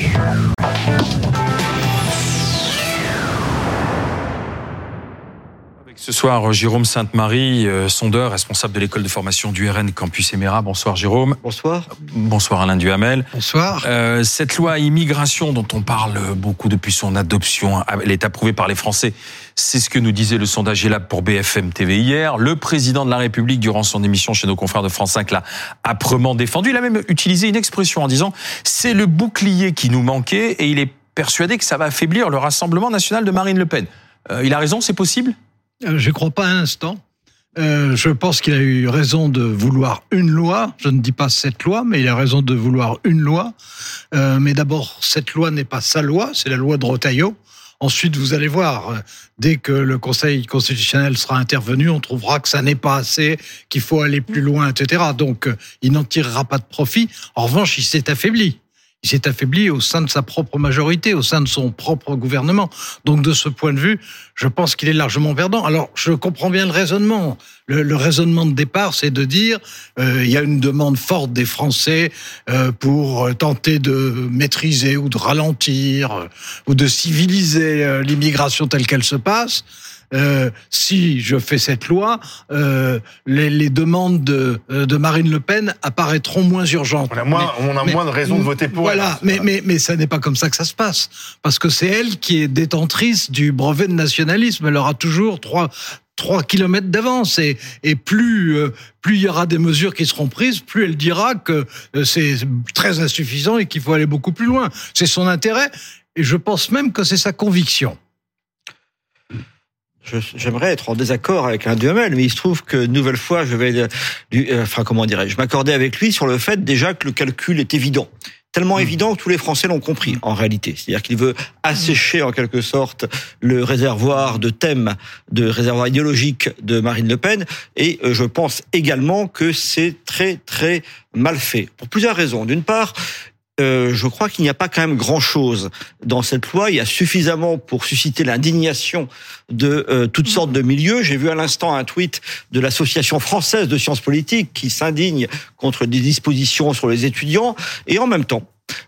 Thank you. Ce soir, Jérôme Sainte-Marie, euh, sondeur, responsable de l'école de formation du RN Campus Emera. Bonsoir Jérôme. Bonsoir. Bonsoir Alain Duhamel. Bonsoir. Euh, cette loi immigration dont on parle beaucoup depuis son adoption, elle est approuvée par les Français. C'est ce que nous disait le sondage ELAB pour BFM TV hier. Le président de la République, durant son émission chez nos confrères de France 5, l'a âprement défendu. Il a même utilisé une expression en disant c'est le bouclier qui nous manquait et il est persuadé que ça va affaiblir le Rassemblement national de Marine Le Pen. Euh, il a raison, c'est possible? Je ne crois pas un instant. Euh, je pense qu'il a eu raison de vouloir une loi. Je ne dis pas cette loi, mais il a raison de vouloir une loi. Euh, mais d'abord, cette loi n'est pas sa loi, c'est la loi de Rotaillot. Ensuite, vous allez voir, dès que le Conseil constitutionnel sera intervenu, on trouvera que ça n'est pas assez, qu'il faut aller plus loin, etc. Donc, il n'en tirera pas de profit. En revanche, il s'est affaibli il s'est affaibli au sein de sa propre majorité, au sein de son propre gouvernement. Donc de ce point de vue, je pense qu'il est largement perdant. Alors je comprends bien le raisonnement. Le, raisonnement de départ, c'est de dire euh, il y a une demande forte des Français euh, pour tenter de maîtriser ou de ralentir euh, ou de civiliser l'immigration telle qu'elle se passe. Euh, si je fais cette loi, euh, les, les, demandes de, euh, de, Marine Le Pen apparaîtront moins urgentes. On a moins, on a moins de raisons de voter pour voilà, elle. Mais, mais, mais ça n'est pas comme ça que ça se passe. Parce que c'est elle qui est détentrice du brevet de nationalisme. Elle aura toujours trois, trois kilomètres d'avance et, et plus euh, plus il y aura des mesures qui seront prises, plus elle dira que c'est très insuffisant et qu'il faut aller beaucoup plus loin. C'est son intérêt et je pense même que c'est sa conviction j'aimerais être en désaccord avec un Duhamel, mais il se trouve que nouvelle fois, je vais, euh, enfin comment dirais-je, m'accorder avec lui sur le fait déjà que le calcul est évident tellement hmm. évident que tous les Français l'ont compris en réalité. C'est-à-dire qu'il veut assécher en quelque sorte le réservoir de thèmes, de réservoir idéologique de Marine Le Pen. Et euh, je pense également que c'est très très mal fait pour plusieurs raisons. D'une part, euh, je crois qu'il n'y a pas quand même grand-chose dans cette loi. Il y a suffisamment pour susciter l'indignation de euh, toutes sortes de milieux. J'ai vu à l'instant un tweet de l'Association française de sciences politiques qui s'indigne contre des dispositions sur les étudiants. Et en même temps,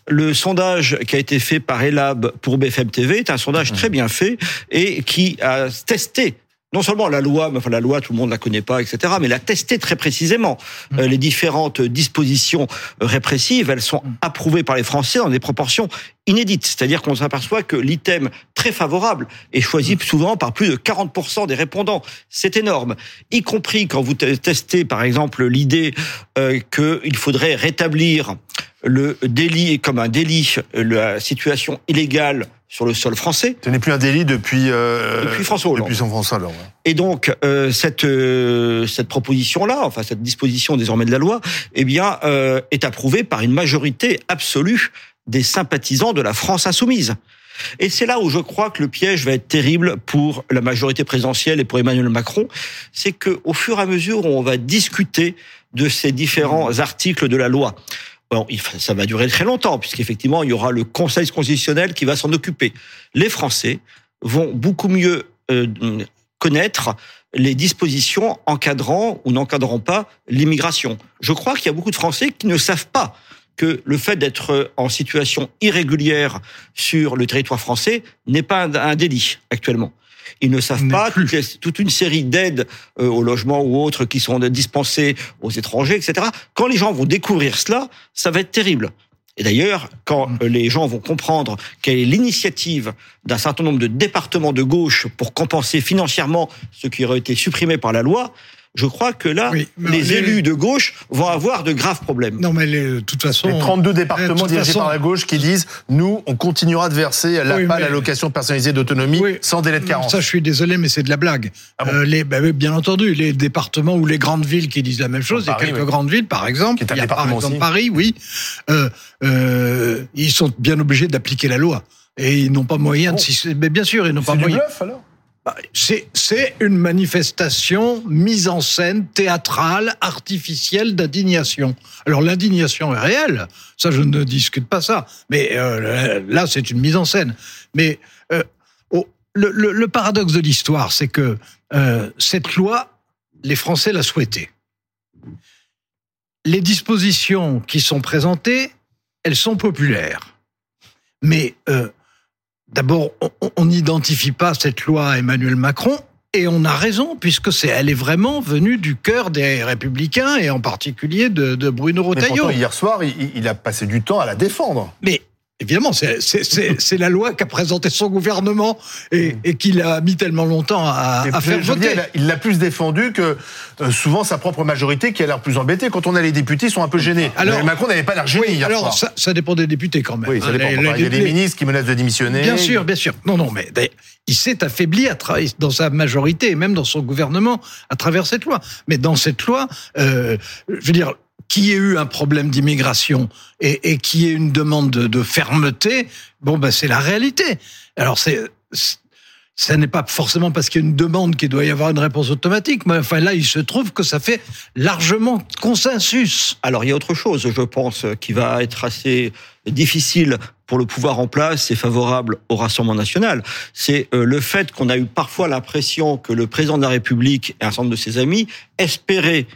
le sondage qui a été fait par Elab pour BFM TV est un sondage mmh. très bien fait et qui a testé non seulement la loi, mais enfin la loi, tout le monde la connaît pas, etc., mais la tester très précisément. Mm. Euh, les différentes dispositions répressives, elles sont mm. approuvées par les Français dans des proportions inédites. C'est-à-dire qu'on s'aperçoit que l'item très favorable est choisi mm. souvent par plus de 40% des répondants. C'est énorme. Y compris quand vous testez, par exemple, l'idée euh, qu'il faudrait rétablir le délit comme un délit, la situation illégale sur le sol français. Ce n'est plus un délit depuis euh, depuis François Hollande. Depuis son François Hollande. Et donc euh, cette euh, cette proposition là, enfin cette disposition désormais de la loi, eh bien euh, est approuvée par une majorité absolue des sympathisants de la France insoumise. Et c'est là où je crois que le piège va être terrible pour la majorité présidentielle et pour Emmanuel Macron, c'est que au fur et à mesure où on va discuter de ces différents articles de la loi, ça va durer très longtemps, puisqu'effectivement, il y aura le Conseil constitutionnel qui va s'en occuper. Les Français vont beaucoup mieux euh, connaître les dispositions encadrant ou n'encadrant pas l'immigration. Je crois qu'il y a beaucoup de Français qui ne savent pas que le fait d'être en situation irrégulière sur le territoire français n'est pas un délit actuellement. Ils ne savent pas toute une série d'aides euh, au logement ou autres qui sont dispensées aux étrangers, etc. Quand les gens vont découvrir cela, ça va être terrible. Et d'ailleurs, quand mm. les gens vont comprendre quelle est l'initiative d'un certain nombre de départements de gauche pour compenser financièrement ce qui aurait été supprimé par la loi, je crois que là, les, élus de gauche vont avoir de graves problèmes. Non, mais de toute façon... Les 32 départements dirigés par la gauche qui disent « Nous, on continuera de verser la oui, l'allocation personnalisée d'autonomie sans délai de carence. » Ça, je suis désolé, mais c'est de la blague. Ah euh, les, bah, bien entendu, les départements ou les grandes villes qui disent la même chose, il y a quelques grandes villes, par exemple, il y a par exemple Paris, oui, euh, euh, ils sont bien obligés d'appliquer la loi. Et ils n'ont pas moyen de... Mais bien sûr, ils n'ont pas moyen... Bluff, alors? C'est une manifestation mise en scène, théâtrale, artificielle d'indignation. Alors l'indignation est réelle, ça je ne discute pas ça, mais euh, là c'est une mise en scène. Mais euh, le, paradoxe de l'histoire, c'est que euh, cette loi, les Français la souhaitaient. Les dispositions qui sont présentées, elles sont populaires. Mais d'abord, on n'identifie pas cette loi à Emmanuel Macron. Et on a raison, puisque c'est, elle est vraiment venue du cœur des Républicains et en particulier de, de Bruno Retailleau. hier soir, il, il, a passé du temps à la défendre. Mais Évidemment, c'est la loi qu'a présentée son gouvernement et, et qu'il a mis tellement longtemps à, à faire voter. il l'a plus défendu que euh, souvent sa propre majorité qui a l'air plus embêtée. Quand on a les députés, ils sont un peu gênés. Alors, Macron n'avait pas l'air gêné hier alors, soir. Ça, dépend des députés quand même. Oui, ça dépend. il y a des ministres qui menacent de démissionner. Bien sûr, bien sûr. Non, non, mais il s'est affaibli à dans sa majorité et même dans son gouvernement à travers cette loi. Mais dans cette loi, euh, je veux dire, qui ait eu un problème d'immigration et, et qui ait une demande de, de fermeté, bon, ben, c'est la réalité. Alors, c'est, ça n'est pas forcément parce qu'il y a une demande qu'il doit y avoir une réponse automatique, mais enfin là, il se trouve que ça fait largement consensus. Alors il y a autre chose, je pense, qui va être assez difficile pour le pouvoir en place et favorable au Rassemblement national. C'est euh, le fait qu'on a eu parfois l'impression que le président de la République et un certain nombre de ses amis espéraient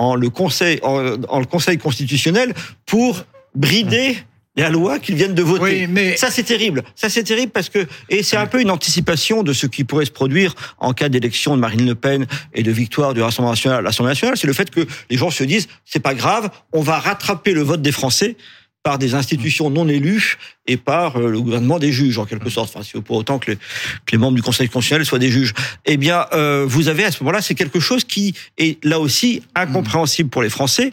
en le Conseil, en, le Conseil constitutionnel pour brider la loi qu'ils viennent de voter. mais... Ça, c'est terrible. Ça, c'est terrible parce que, et c'est un peu une anticipation de ce qui pourrait se produire en cas d'élection de Marine Le Pen et de victoire du Rassemblement national à l'Assemblée nationale. C'est le fait que les gens se disent, c'est pas grave, on va rattraper le vote des Français par des institutions non élues et par euh, le gouvernement des juges, en quelque sorte. Enfin, pour autant que les, que les, membres du Conseil constitutionnel soient des juges. Eh bien, euh, vous avez à ce moment-là, c'est quelque chose qui est là aussi incompréhensible pour les Français.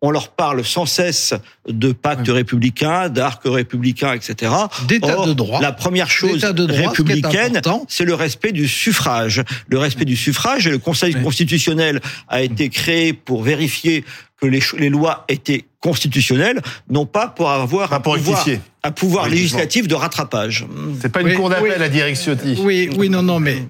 On leur parle sans cesse de pacte républicain, d'arc républicain, etc. D'état de droit. La première chose républicaine, c'est le respect du suffrage. Le respect du suffrage et le Conseil constitutionnel a été créé pour vérifier que les, les lois étaient constitutionnelles, non pas pour avoir un pouvoir, un pouvoir législatif de rattrapage. C'est pas une cour d'appel à direction. Oui, oui, non, non, mais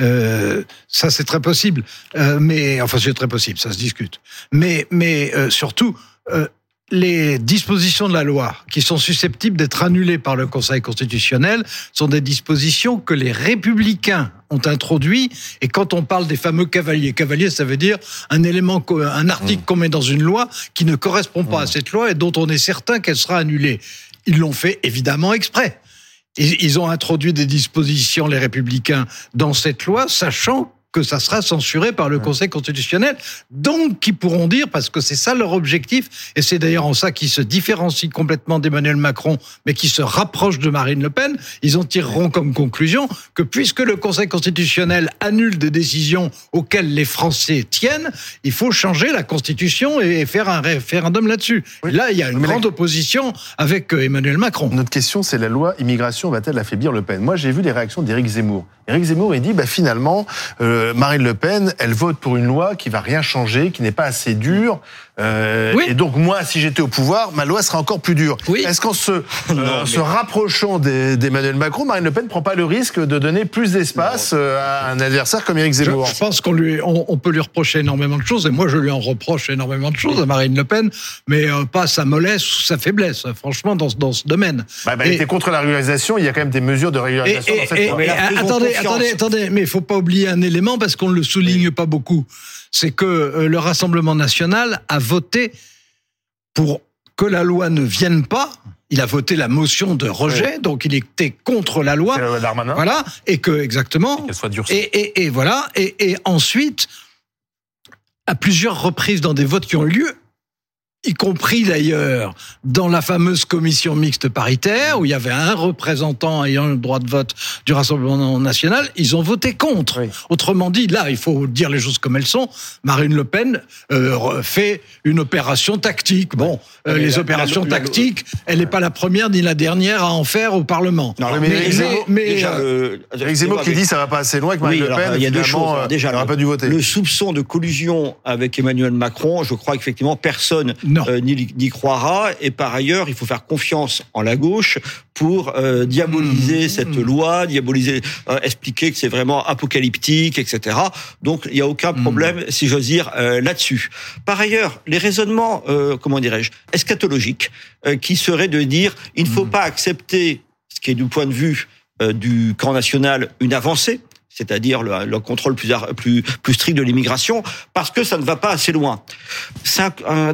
euh, ça c'est très possible. Euh, mais enfin, c'est très possible, ça se discute. Mais, mais euh, surtout. Euh, les dispositions de la loi qui sont susceptibles d'être annulées par le Conseil constitutionnel sont des dispositions que les républicains ont introduit. Et quand on parle des fameux cavaliers, cavalier, ça veut dire un élément, un article mmh. qu'on met dans une loi qui ne correspond pas à mmh. cette loi et dont on est certain qu'elle sera annulée. Ils l'ont fait évidemment exprès. Ils ont introduit des dispositions, les républicains, dans cette loi, sachant que ça sera censuré par le Conseil constitutionnel. Donc, qui pourront dire, parce que c'est ça leur objectif, et c'est d'ailleurs en ça qu'ils se différencient complètement d'Emmanuel Macron, mais qui se rapprochent de Marine Le Pen, ils en tireront comme conclusion que puisque le Conseil constitutionnel annule des décisions auxquelles les Français tiennent, il faut changer la Constitution et faire un référendum là-dessus. Là, il y a une grande opposition avec euh, Emmanuel Macron. Notre question, c'est la loi immigration va-t-elle affaiblir Le Pen? Moi, j'ai vu les réactions d'Éric Zemmour. Éric Zemmour, il dit, bah, finalement, euh, Marine Le Pen, elle vote pour une loi qui va rien changer, qui n'est pas assez dure, euh, Et donc moi, si j'étais au pouvoir, ma loi serait encore plus dure. Oui. Est-ce qu'en se, euh, se rapprochant d'Emmanuel Macron, Marine Le Pen ne prend pas le risque de donner plus d'espace euh, à un adversaire comme Éric Zemmour? Je, pense qu'on lui, on, peut lui reprocher énormément de choses, et moi je lui en reproche énormément de choses à Marine Le Pen, mais euh, pas sa mollesse ou sa faiblesse, franchement, dans, dans ce domaine. Bah, bah, elle était contre la régularisation, il y a quand même des mesures de régularisation dans cette loi. attendez, attendez, attendez, mais il faut pas oublier un élément parce qu'on ne le souligne pas beaucoup. C'est que euh, le Rassemblement national a voté pour que la loi ne vienne pas. Il a voté la motion de rejet, donc il était contre la loi. La voilà, et que exactement. Et, et, et, voilà, et, et ensuite, à plusieurs reprises dans des votes qui ont eu lieu, y compris d'ailleurs dans la fameuse commission mixte paritaire où il y avait un représentant ayant le droit de vote du Rassemblement national, ils ont voté contre. Autrement dit, là, il faut dire les choses comme elles sont. Marine Le Pen euh, fait une opération tactique. Bon, euh, les opérations tactiques, elle n'est pas la première ni la dernière à en faire au Parlement. Non, mais, mais, mais déjà, euh, Zemmour qui dit ça va pas assez loin avec Marine Le Pen. Il y a deux choses. Déjà, elle pas dû voter. Le soupçon de collusion avec Emmanuel Macron, je crois qu'effectivement personne euh, n'y croira. Et par ailleurs, il faut faire confiance en la gauche pour euh, diaboliser mmh. cette loi, diaboliser, euh, expliquer que c'est vraiment apocalyptique, etc. Donc il n'y a aucun mmh. problème, si j'ose dire, là-dessus. Par ailleurs, les raisonnements, comment dirais-je, eschatologiques, qui seraient de dire il ne faut mmh. pas accepter ce qui est du point de vue du camp national une avancée, c'est-à-dire le, le, contrôle plus, strict de l'immigration, parce que ça ne va pas assez loin.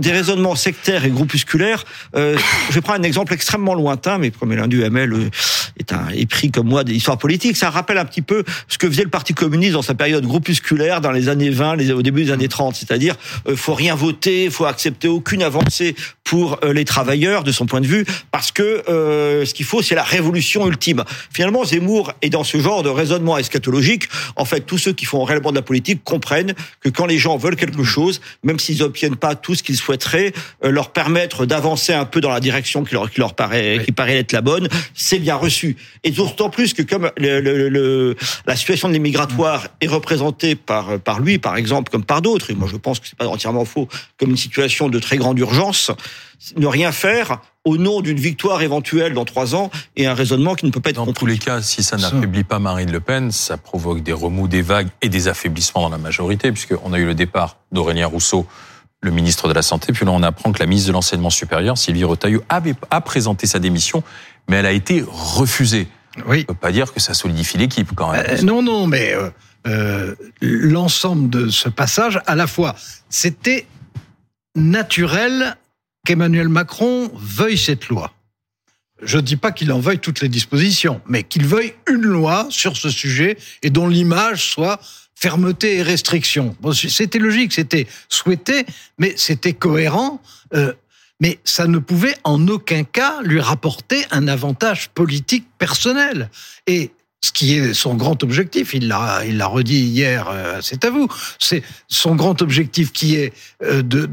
Des raisonnements sectaires et groupusculaires. Euh, je prendre un exemple extrêmement lointain, mais comme Alain Duhamel euh, est, un, est pris comme moi des histoires politiques, ça rappelle un petit peu ce que faisait le Parti communiste dans sa période groupusculaire dans les années 20, les, au début des années 30, c'est-à-dire euh, faut rien voter, faut accepter aucune avancée pour euh, les travailleurs de son point de vue, parce que euh, ce qu'il faut, c'est la révolution ultime. Finalement, Zemmour est dans ce genre de raisonnement eschatologique. En fait, tous ceux qui font réellement de la politique comprennent que quand les gens veulent quelque chose, même s'ils n'obtiennent pas tout ce qu'ils souhaiteraient, euh, leur permettre d'avancer un peu dans la direction qui leur, qui leur paraît, oui. qui paraît être la bonne, c'est bien reçu. Et d'autant plus que comme le, le, le, la situation de l'immigratoire est représentée par, par lui, par exemple, comme par d'autres, et moi je pense que c'est pas entièrement faux, comme une situation de très grande urgence, ne rien faire au nom d'une victoire éventuelle dans trois ans et un raisonnement qui ne peut pas être Dans compris. tous les cas, si ça n'affaiblit pas Marine Le Pen, ça provoque des remous, des vagues et des affaiblissements dans la majorité, puisqu'on a eu le départ d'Aurélien Rousseau, le ministre de la Santé, puis là on apprend que la ministre de l'Enseignement supérieur, Sylvie Retailleau, avait, a présenté sa démission, mais elle a été refusée. Oui. On peut pas dire que ça solidifie l'équipe quand même. Euh, non, non, mais euh, euh, l'ensemble de ce passage, à la fois, c'était naturel qu'Emmanuel Macron veuille cette loi. Je ne dis pas qu'il en veuille toutes les dispositions, mais qu'il veuille une loi sur ce sujet et dont l'image soit fermeté et restriction. C'était logique, c'était souhaité, mais c'était cohérent. Euh, mais ça ne pouvait en aucun cas lui rapporter un avantage politique personnel. Et ce qui est son grand objectif, il l'a, il l'a redit hier, euh, c'est à vous, c'est son grand objectif qui est euh, de,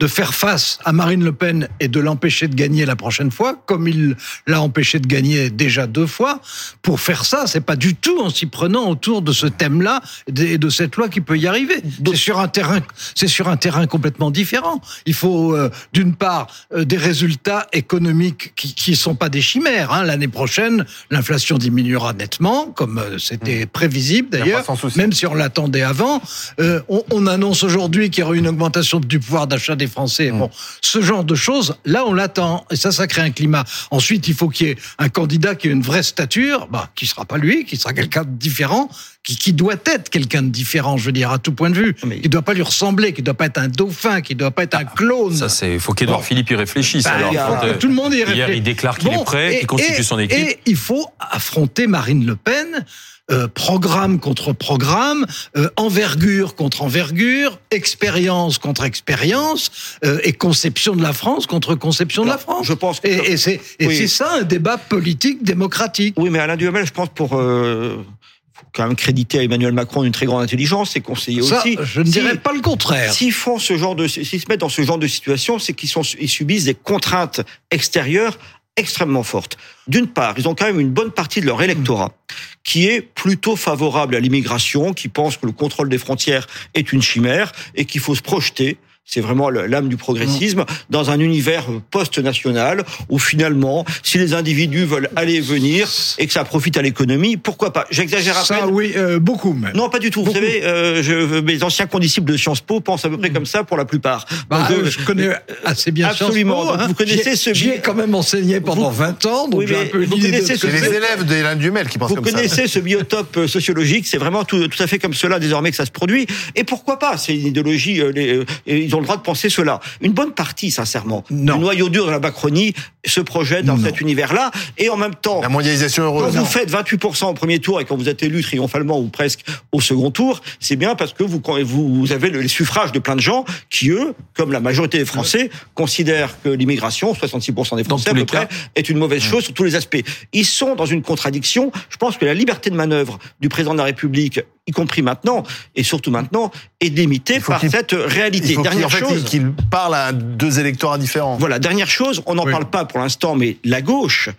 de faire face à Marine Le Pen et de l'empêcher de gagner la prochaine fois, comme il l'a empêché de gagner déjà deux fois. Pour faire ça, c'est pas du tout en s'y prenant autour de ce thème-là et de cette loi qui peut y arriver. C'est sur un terrain, c'est sur un terrain complètement différent. Il faut euh, d'une part euh, des résultats économiques qui qui sont pas des chimères. Hein. L'année prochaine, l'inflation diminuera nettement, comme euh, c'était prévisible d'ailleurs, même si on l'attendait avant. Euh, on, on, annonce aujourd'hui qu'il y aura une augmentation du pouvoir d'achat des Français. Mmh. Bon, ce genre de choses, là, on l'attend. Et ça, ça crée un climat. Ensuite, il faut qu'il y ait un candidat qui ait une vraie stature, bah, qui sera pas lui, qui sera quelqu'un de différent, qui, qui doit être quelqu'un de différent, je veux dire, à tout point de vue, Mais... qui doit pas lui ressembler, qui doit pas être un dauphin, qui doit pas être un clone. Ça, c'est, faut qu'Edouard bon. Philippe y réfléchisse. Bah, alors, faut que tout le monde y réfléchisse. Hier, il déclare qu'il bon, est prêt, qu'il constitue et, son équipe. Et il faut affronter Marine Le Pen. Euh, programme contre programme, euh, envergure contre envergure, expérience contre expérience, euh, et conception de la France contre conception Alors, de la France. Je pense que... Et, et c'est oui. ça un débat politique démocratique. Oui, mais Alain Duhamel, je pense pour euh, faut quand même créditer à Emmanuel Macron une très grande intelligence et conseiller ça, aussi. Je ne si, dirais pas le contraire. S'ils font ce genre de, s'ils se mettent dans ce genre de situation, c'est qu'ils sont, ils subissent des contraintes extérieures extrêmement fortes. D'une part, ils ont quand même une bonne partie de leur électorat qui est plutôt favorable à l'immigration, qui pense que le contrôle des frontières est une chimère et qu'il faut se projeter c'est vraiment l'âme du progressisme, dans un univers post-national où finalement, si les individus veulent aller et venir et que ça profite à l'économie, pourquoi pas? J'exagère à ça, peine. oui, euh, beaucoup même. Non, pas du tout. Beaucoup. Vous savez, euh, je, mes anciens condisciples de Sciences Po pensent à peu près mmh. comme ça pour la plupart. Bah, donc, je, je, connais assez bien absolument. Sciences Po. Hein. Vous connaissez ce J'y ai quand même enseigné pendant vous, 20 ans, donc oui, j'ai un peu vous connaissez ce les élèves d'Hélène Dumel qui pensent vous comme ça. Vous connaissez ce biotope euh, sociologique, c'est vraiment tout, tout, à fait comme cela désormais que ça se produit. Et pourquoi pas? C'est une idéologie, euh, les, euh, ils ont le droit de penser cela. Une bonne partie, sincèrement, non. du noyau dur de la Macronie se projette dans non. cet univers-là. Et en même temps, la mondialisation heureuse. Quand vous faites 28% au premier tour et quand vous êtes élu triomphalement ou presque au second tour, c'est bien parce que vous, vous avez les suffrages de plein de gens qui, eux, comme la majorité des Français, considèrent que l'immigration, 66% des Français à peu près, est une mauvaise chose sur tous les aspects. Ils sont dans une contradiction. Je pense que la liberté de manœuvre du président de la République y compris maintenant, et surtout maintenant, est limitée par cette réalité. Il faut dernière en fait, chose, qu'il parle à deux électorats différents. Voilà, dernière chose, on n'en oui. parle pas pour l'instant, mais la gauche,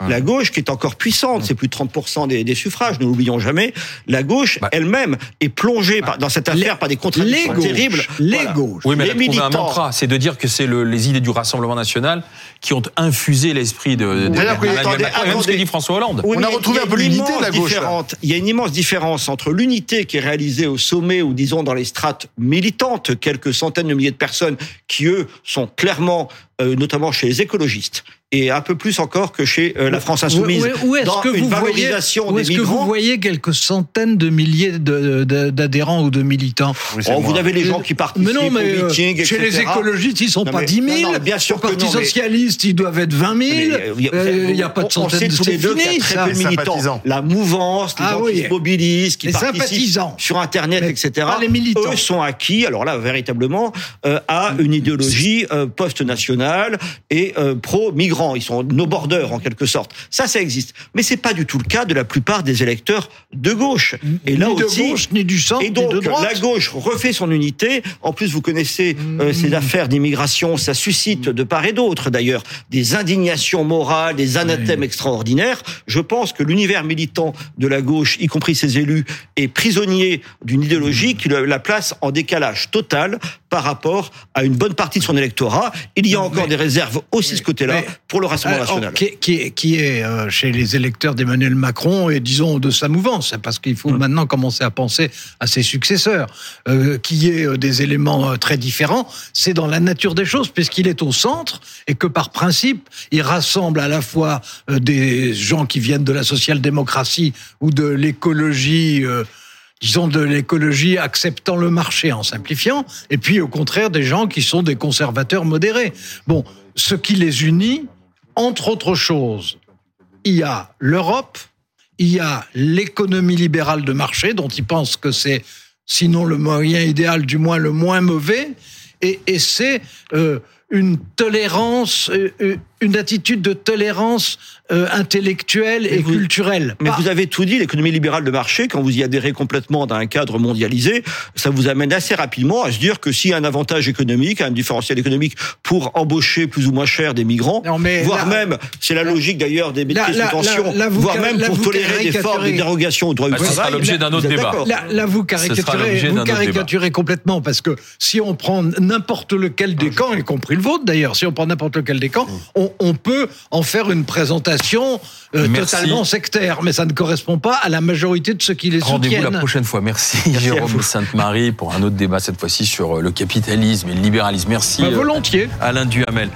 Hum. La gauche, qui est encore puissante, c'est plus de 30% des, des, suffrages, ne l'oublions jamais, la gauche bah. elle-même est plongée bah. par, dans cette affaire les, par des contradictions les terribles. Les voilà. gauches. Oui, mais les elle a militants. un mantra, c'est de dire que c'est le, les idées du Rassemblement national qui ont infusé l'esprit de, même ce que dit François Hollande. Oui, On a retrouvé un peu l'unité de la gauche. Il y a une immense différence entre l'unité qui est réalisée au sommet ou disons dans les strates militantes, quelques centaines de milliers de personnes qui, eux, sont clairement euh, notamment chez les écologistes, et un peu plus encore que chez euh, la France insoumise. Où, où est-ce que une vous voyez, où des est-ce que vous voyez quelques centaines de milliers d'adhérents ou de militants? Oui, Oh, vous avez les gens qui participent Mais non, mais aux euh, meetings, chez les écologistes, ils sont Non, pas mais- 10 000. non, non, bien sûr que Parti non, ils doivent être 20 000. Mais, euh, vous- Euh, Il n'y a pas de centaines de tous les deux qu'il y a fini, très peu de militants. La mouvance, les Ah gens oui. qui se mobilisent, qui Les participent sur Internet, Mais etc. pas les militants. Eux sont acquis, alors là, véritablement, euh, à une idéologie euh, post-nationale et euh, pro-migrants. Ils sont nos bordeurs, en quelque sorte. Ça, ça existe. Mais c'est pas du tout le cas de la plupart des électeurs de gauche. Et là de aussi, gauche, ni du centre, et donc, ni de droite. la gauche refait son unité. En plus, vous connaissez euh, ces affaires d'immigration. Ça suscite de part et d'autre, d'ailleurs, des indignations morales, des anathèmes extraordinaires. Je pense que l'univers militant de la gauche, y compris ses élus, est prisonnier d'une idéologie qui la place en décalage total par rapport à une bonne partie de son électorat. Il y a encore Mais- des réserves aussi de ce côté-là pour le Rassemblement Alors, national. qui, qui qui est euh, chez les électeurs d'Emmanuel Macron et disons de sa mouvance, parce qu'il faut Hum. maintenant commencer à penser à ses successeurs, euh, qui est euh, des éléments euh, très différents. C'est dans la nature des choses, puisqu'il est au centre et que par principe, il rassemble à la fois euh, des gens qui viennent de la social-démocratie ou de l'écologie. euh, disons de l'écologie acceptant le marché en simplifiant, et puis au contraire des gens qui sont des conservateurs modérés. Bon, ce qui les unit, entre autres choses, il y a l'Europe, il y a l'économie libérale de marché, dont ils pensent que c'est, sinon le moyen idéal, du moins le moins mauvais, et, c'est euh, une tolérance, euh, euh, une attitude de tolérance euh, intellectuelle et vous- culturelle. Mais Pas- vous avez tout dit, l'économie libérale de marché, quand vous y adhérez complètement dans un cadre mondialisé, ça vous amène assez rapidement à se dire que s'il y a un avantage économique, un différentiel économique pour embaucher plus ou moins cher des migrants, Non, mais voire là- même, c'est la logique d'ailleurs des métiers sous tension, voire même pour tolérer des formes de dérogation au droit Bah, du ce sera travail. l'objet d'un autre débat. Là, là, vous sera caricaturez, l'objet vous d'un autre caricaturez complètement parce que si on prend n'importe lequel des camps, y compris le vôtre d'ailleurs, si on prend n'importe lequel des camps, on, on peut en faire une présentation euh, Merci. totalement sectaire, mais ça ne correspond pas à la majorité de ceux qui les Rendez-vous la soutiennent. prochaine fois. Merci, à Jérôme. Sainte-Marie pour un autre débat cette fois-ci sur euh, le capitalisme et le libéralisme. Merci Bah, euh, volontiers. Alain Duhamel.